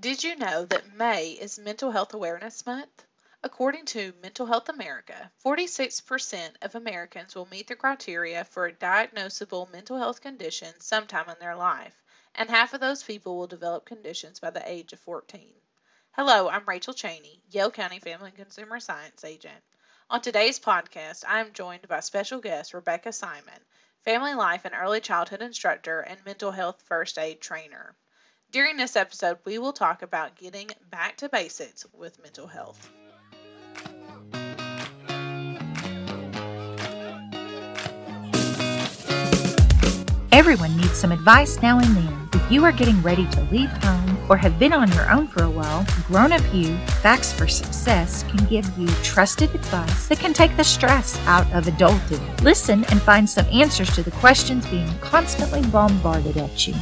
Did you know that May is Mental Health Awareness Month? According to Mental Health America, 46% of Americans will meet the criteria for a diagnosable mental health condition sometime in their life, and half of those people will develop conditions by the age of 14. Hello, I'm Rachel Cheney, Yell County Family and Consumer Science Agent. On today's podcast, I am joined by special guest Rebecca Simon, family life and early childhood instructor and mental health first aid trainer. During this episode, we will talk about getting back to basics with mental health. Everyone needs some advice now and then. If you are getting ready to leave home or have been on your own for a while, Grown Up You Facts for Success can give you trusted advice that can take the stress out of adulting. Listen and find some answers to the questions being constantly bombarded at you.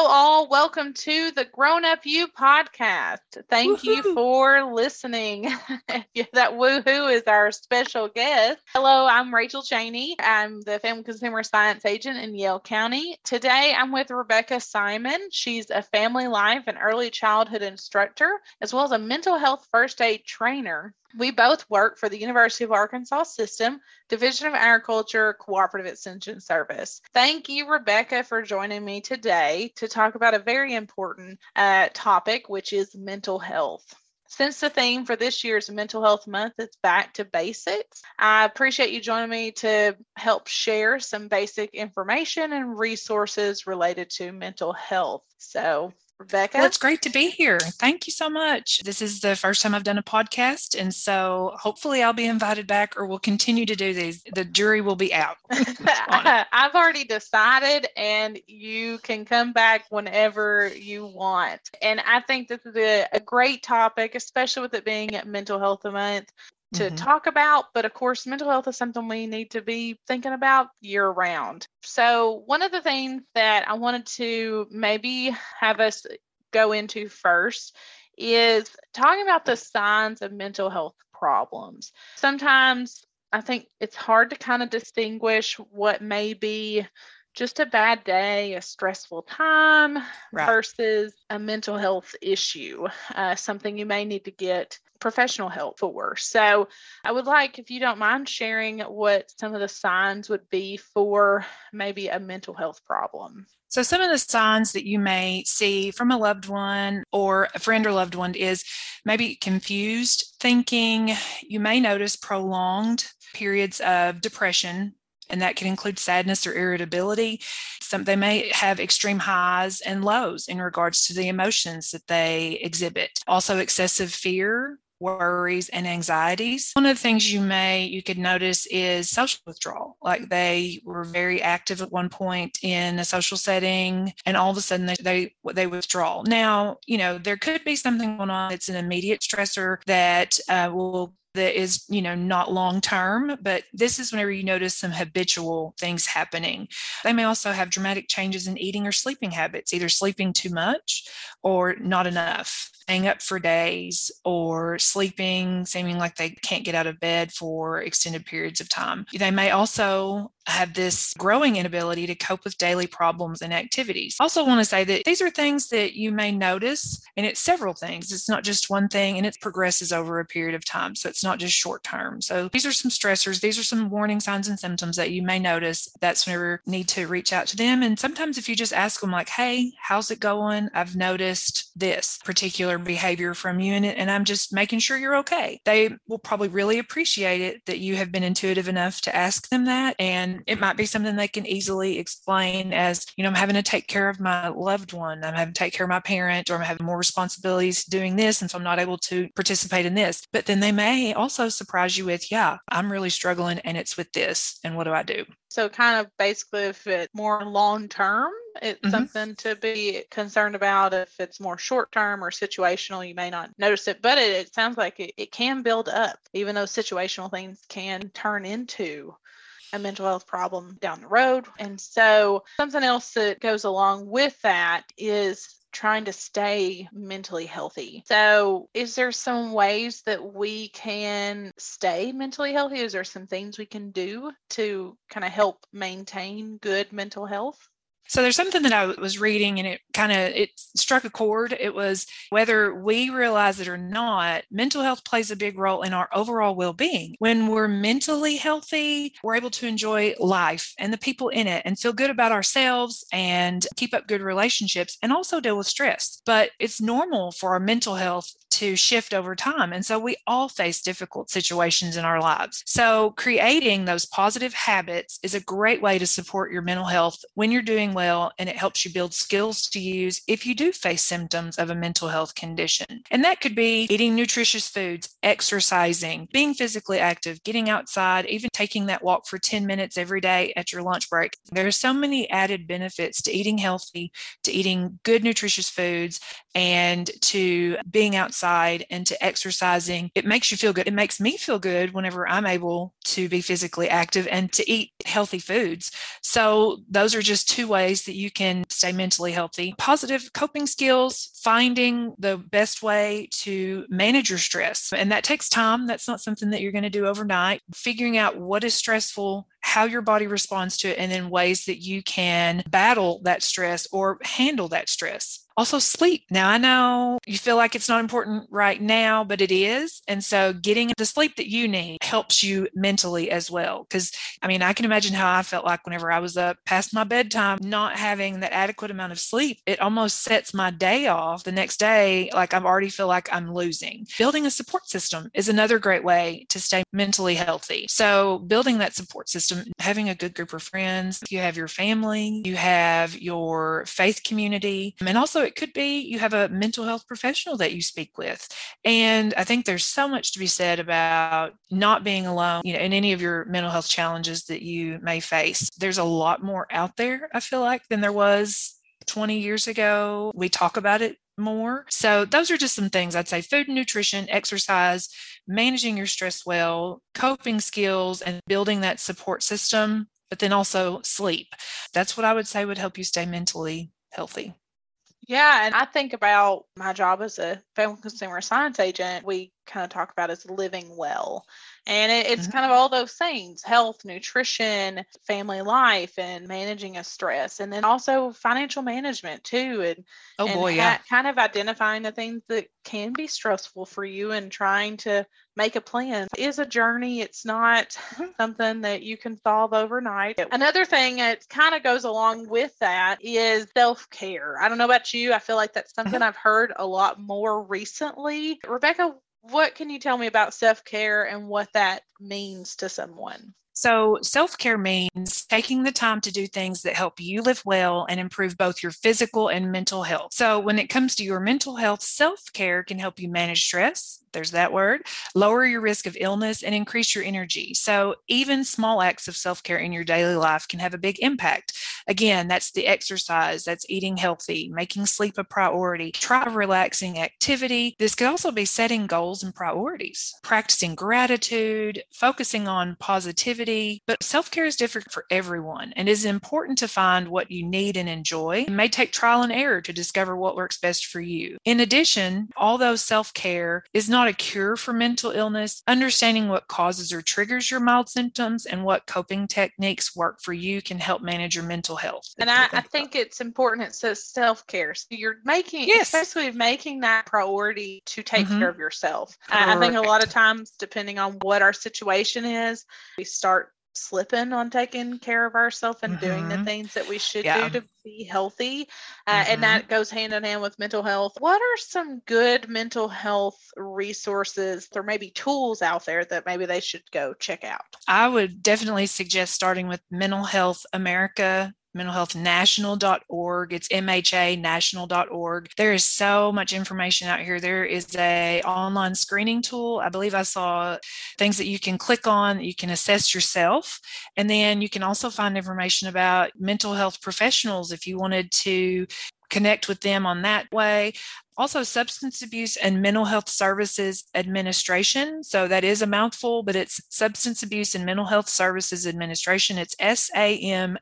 Hello, all. Welcome to the Grown Up You podcast. Thank Woo-hoo. you for listening. that woohoo is our special guest. Hello, I'm Rachel Cheney. I'm the Family Consumer Science Agent in Yell County. Today, I'm with Rebecca Simon. She's a family life and early childhood instructor, as well as a mental health first aid trainer. We both work for the University of Arkansas System, Division of Agriculture Cooperative Extension Service. Thank you, Rebecca, for joining me today to talk about a very important uh, topic, which is mental health. Since the theme for this year's Mental Health Month is back to basics, I appreciate you joining me to help share some basic information and resources related to mental health. So, Rebecca? Well, it's great to be here. Thank you so much. This is the first time I've done a podcast. And so hopefully I'll be invited back or we'll continue to do these. The jury will be out. I've already decided, and you can come back whenever you want. And I think this is a, a great topic, especially with it being Mental Health Month to mm-hmm. talk about. But of course, mental health is something we need to be thinking about year round. So, one of the things that I wanted to maybe have us go into first is talking about the signs of mental health problems. Sometimes I think it's hard to kind of distinguish what may be just a bad day, a stressful time right. versus a mental health issue, uh, something you may need to get professional help for. So, I would like, if you don't mind, sharing what some of the signs would be for maybe a mental health problem. So, some of the signs that you may see from a loved one or a friend or loved one is maybe confused thinking. You may notice prolonged periods of depression and that can include sadness or irritability. Some they may have extreme highs and lows in regards to the emotions that they exhibit. Also excessive fear, worries and anxieties. One of the things you may you could notice is social withdrawal. Like they were very active at one point in a social setting and all of a sudden they they, they withdraw. Now, you know, there could be something going on that's an immediate stressor that uh, will that is you know not long term but this is whenever you notice some habitual things happening. They may also have dramatic changes in eating or sleeping habits either sleeping too much or not enough staying up for days or sleeping, seeming like they can't get out of bed for extended periods of time. They may also have this growing inability to cope with daily problems and activities. Also, want to say that these are things that you may notice, and it's several things. It's not just one thing, and it progresses over a period of time. So it's not just short term. So these are some stressors. These are some warning signs and symptoms that you may notice. That's whenever you need to reach out to them. And sometimes if you just ask them, like, "Hey, how's it going? I've noticed this particular behavior from you, and, and I'm just making sure you're okay." They will probably really appreciate it that you have been intuitive enough to ask them that and it might be something they can easily explain as, you know, I'm having to take care of my loved one, I'm having to take care of my parent, or I'm having more responsibilities doing this. And so I'm not able to participate in this. But then they may also surprise you with, yeah, I'm really struggling and it's with this. And what do I do? So, kind of basically, if it's more long term, it's mm-hmm. something to be concerned about. If it's more short term or situational, you may not notice it, but it, it sounds like it, it can build up, even though situational things can turn into a mental health problem down the road. And so, something else that goes along with that is trying to stay mentally healthy. So, is there some ways that we can stay mentally healthy? Is there some things we can do to kind of help maintain good mental health? So there's something that I was reading and it kind of it struck a chord. It was whether we realize it or not, mental health plays a big role in our overall well-being. When we're mentally healthy, we're able to enjoy life and the people in it and feel good about ourselves and keep up good relationships and also deal with stress. But it's normal for our mental health to shift over time. And so we all face difficult situations in our lives. So creating those positive habits is a great way to support your mental health when you're doing well, and it helps you build skills to use if you do face symptoms of a mental health condition. And that could be eating nutritious foods, exercising, being physically active, getting outside, even taking that walk for 10 minutes every day at your lunch break. There are so many added benefits to eating healthy, to eating good, nutritious foods, and to being outside and to exercising. It makes you feel good. It makes me feel good whenever I'm able to be physically active and to eat healthy foods. So, those are just two ways that you can stay mentally healthy. Positive coping skills, finding the best way to manage your stress. And that takes time. That's not something that you're going to do overnight. Figuring out what is stressful, how your body responds to it, and then ways that you can battle that stress or handle that stress. Also, sleep. Now, I know you feel like it's not important right now, but it is. And so, getting the sleep that you need helps you mentally as well. Because, I mean, I can imagine how I felt like whenever I was up past my bedtime, not having that adequate amount of sleep, it almost sets my day off the next day. Like I've already feel like I'm losing. Building a support system is another great way to stay mentally healthy. So, building that support system, having a good group of friends, you have your family, you have your faith community, and also it could be you have a mental health professional that you speak with. And I think there's so much to be said about not being alone, you know, in any of your mental health challenges that you may face. There's a lot more out there, I feel like, than there was 20 years ago. We talk about it more. So, those are just some things I'd say food and nutrition, exercise, managing your stress well, coping skills, and building that support system, but then also sleep. That's what I would say would help you stay mentally healthy. Yeah, and I think about my job as a family consumer science agent. We kind of talk about as living well. And it, it's mm-hmm. kind of all those things health, nutrition, family life, and managing a stress. And then also financial management, too. And, oh, and boy, yeah. kind of identifying the things that can be stressful for you and trying to make a plan it is a journey. It's not mm-hmm. something that you can solve overnight. Another thing that kind of goes along with that is self care. I don't know about you. I feel like that's something mm-hmm. I've heard a lot more recently. Rebecca, what can you tell me about self care and what that means to someone? So, self care means taking the time to do things that help you live well and improve both your physical and mental health. So, when it comes to your mental health, self care can help you manage stress, there's that word, lower your risk of illness, and increase your energy. So, even small acts of self care in your daily life can have a big impact. Again, that's the exercise, that's eating healthy, making sleep a priority, try a relaxing activity. This could also be setting goals and priorities, practicing gratitude, focusing on positivity. But self care is different for everyone and is important to find what you need and enjoy. It may take trial and error to discover what works best for you. In addition, although self care is not a cure for mental illness, understanding what causes or triggers your mild symptoms and what coping techniques work for you can help manage your mental health. And I, I think it's important. It says self care. So you're making, yes. especially making that priority to take mm-hmm. care of yourself. I, I think a lot of times, depending on what our situation is, we start slipping on taking care of ourselves and mm-hmm. doing the mm-hmm. things that we should yeah. do to be healthy. Uh, mm-hmm. And that goes hand in hand with mental health. What are some good mental health resources or maybe tools out there that maybe they should go check out? I would definitely suggest starting with Mental Health America mentalhealthnational.org. It's MHA national.org. There is so much information out here. There is a online screening tool. I believe I saw things that you can click on, you can assess yourself. And then you can also find information about mental health professionals if you wanted to connect with them on that way Also, Substance Abuse and Mental Health Services Administration. So that is a mouthful, but it's Substance Abuse and Mental Health Services Administration. It's SAMHSA.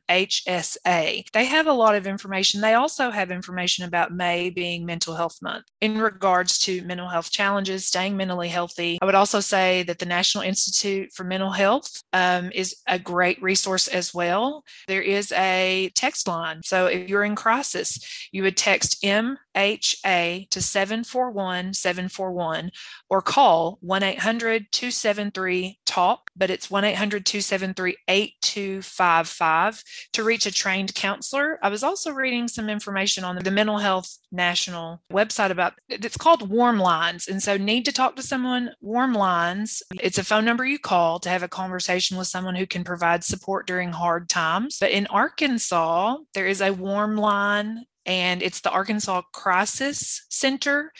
They have a lot of information. They also have information about May being Mental Health Month in regards to mental health challenges, staying mentally healthy. I would also say that the National Institute for Mental Health um, is a great resource as well. There is a text line. So if you're in crisis, you would text MHA to 741 741 or call 1 800 273 TALK, but it's 1 800 273 8255 to reach a trained counselor. I was also reading some information on the Mental Health National website about it's called Warm Lines. And so, need to talk to someone, Warm Lines. It's a phone number you call to have a conversation with someone who can provide support during hard times. But in Arkansas, there is a Warm Line and it's the Arkansas Crisis Center,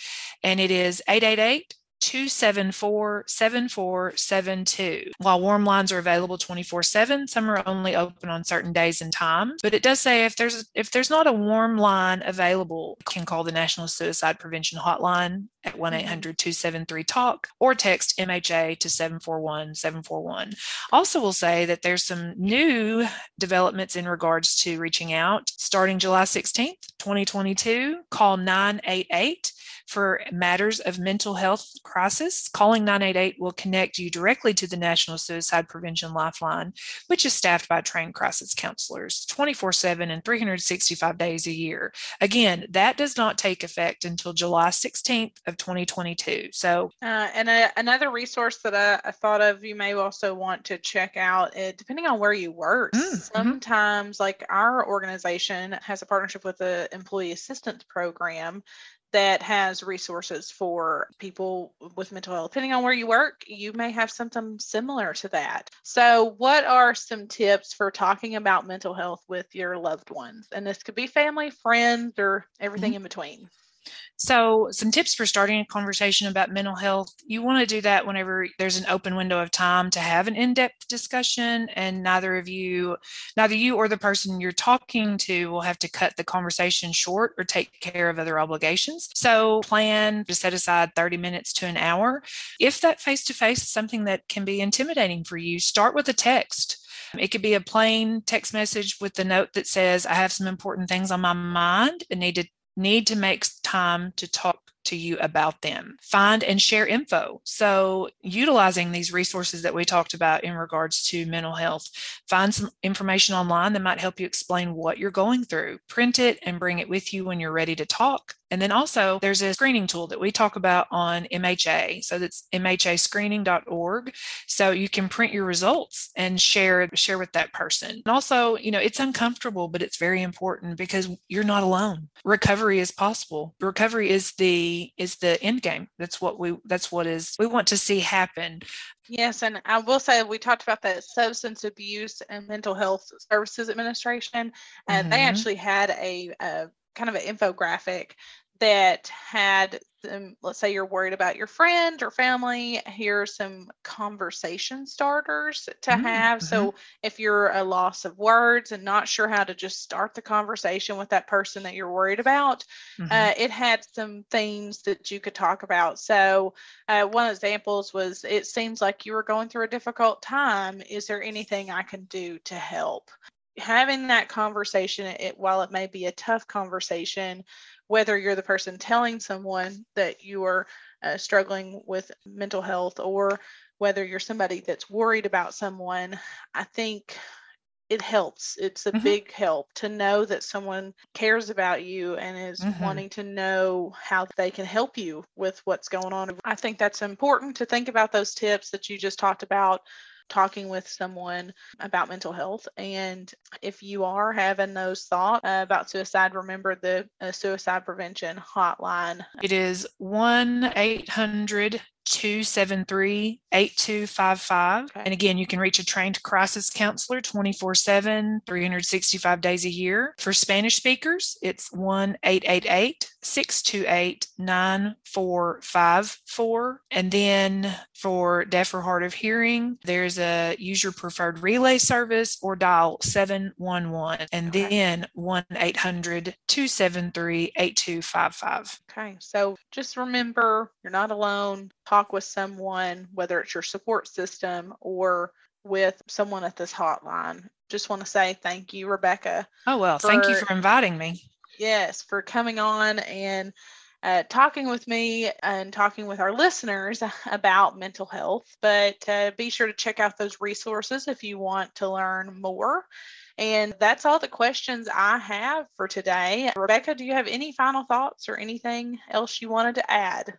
and it is 888 274 7472. While warm lines are available 24 7, some are only open on certain days and times. But it does say if there's if there's not a warm line available, you can call the National Suicide Prevention Hotline at 1 mm-hmm. 800 273 TALK or text MHA to 741 741. Also, will say that there's some new developments in regards to reaching out. Starting July 16th, 2022, call 988 for matters of mental health crisis. Calling 988 will connect you directly to the National Suicide Prevention Lifeline, which is staffed by trained crisis counselors 24 7 and 365 days a year. Again, that does not take effect until July 16th of 2022. So, uh, and a, another resource that I, I, thought of, you may also want to check out, uh, depending on where you work. Mm, mm-hmm. Sometimes, like our organization has a partnership with the Employee Assistance Program that has resources for people with mental health. Depending on where you work, you may have something similar to that. So, what are some tips for talking about mental health with your loved ones? And this could be family, friends, or everything mm-hmm. in between. So, some tips for starting a conversation about mental health. You want to do that whenever there's an open window of time to have an in-depth discussion and neither of you neither you or the person you're talking to will have to cut the conversation short or take care of other obligations. So, plan to set aside 30 minutes to an hour. If that face-to-face is something that can be intimidating for you, start with a text. It could be a plain text message with the note that says, I have some important things on my mind and need to need to make time to talk to you about them. Find and share info. So, utilizing these resources that we talked about in regards to mental health, find some information online that might help you explain what you're going through. Print it and bring it with you when you're ready to talk. And then also, there's a screening tool that we talk about on MHA. So that's mhascreening.org. So you can print your results and share share with that person. And also, you know, it's uncomfortable, but it's very important because you're not alone. Recovery is possible. Recovery is the is the end game. That's what we that's what is we want to see happen. Yes, and I will say we talked about that substance abuse and mental health services administration, and mm-hmm. they actually had a, a kind of an infographic that had some, let's say you're worried about your friend or family here's some conversation starters to mm-hmm. have so mm-hmm. if you're a loss of words and not sure how to just start the conversation with that person that you're worried about mm-hmm. uh, it had some themes that you could talk about so uh, one examples was it seems like you were going through a difficult time is there anything i can do to help having that conversation, it, while it may be a tough conversation, whether you're the person telling someone that you are uh, struggling with mental health or whether you're somebody that's worried about someone, I think it helps. It's a mm-hmm. big help to know that someone cares about you and is mm-hmm. wanting to know how they can help you with what's going on. I think that's important to think about those tips that you just talked about talking with someone about mental health. And if you are having those thoughts uh, about suicide, remember the uh, suicide prevention hotline. It is 1 800 273 8255. Okay. And again, you can reach a trained crisis counselor 24 7, 365 days a year. For Spanish speakers, it's 1 888 628 9454. And then for deaf or hard of hearing, there's a use your preferred relay service or dial 711 and Okay. then 1 800 273 8255. Okay, so just remember you're not alone. Talk with someone, whether it's your support system or with someone at this hotline. Just want to say thank you, Rebecca. Oh, well, thank you For- for inviting me. Yes, for coming on and uh, talking with me and talking with our listeners about mental health. But uh, be sure to check out those resources if you want to learn more. And that's all the questions I have for today. Rebecca, do you have any final thoughts or anything else you wanted to add?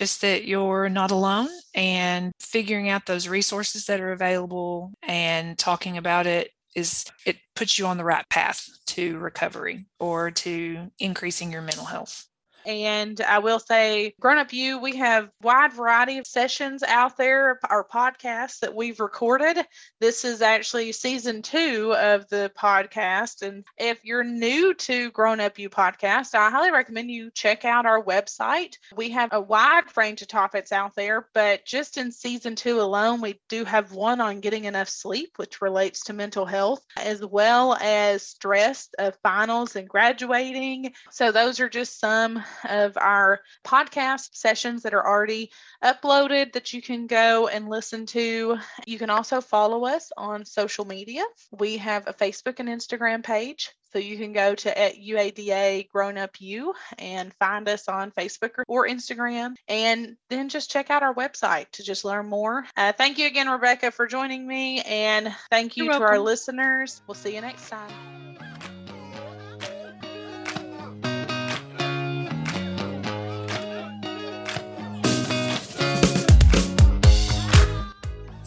Just that you're not alone and figuring out those resources that are available and talking about it is it puts you on the right path to recovery or to increasing your mental health And I will say, Grown Up You, we have wide variety of sessions out there, our podcasts that we've recorded. This is actually season two of the podcast. And if you're new to Grown Up You podcast, I highly recommend you check out our website. We have a wide range of topics out there, but just in season two alone, we do have one on getting enough sleep, which relates to mental health, as well as stress of finals and graduating. So those are just some of our podcast sessions that are already uploaded that you can go and listen to. You can also follow us on social media. We have a Facebook and Instagram page. So you can go to at UADA Grown Up You and find us on Facebook or, or Instagram, and then just check out our website to just learn more. Uh, thank you again, Rebecca, for joining me, and thank you You're to our listeners. We'll see you next time.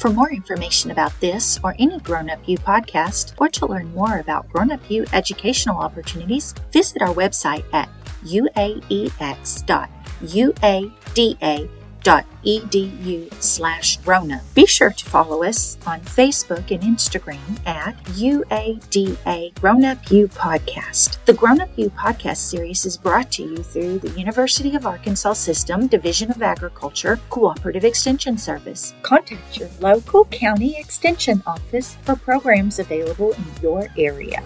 For more information about this or any Grown Up You podcast, or to learn more about Grown Up You educational opportunities, visit our website at uaex.uada.edu slash grownup. Be sure to follow us on Facebook and Instagram at UADA Grown Up Podcast. The Grown Up You podcast series is brought to you through the University of Arkansas System Division of Agriculture Cooperative Extension Service. Contact your local county extension office for programs available in your area.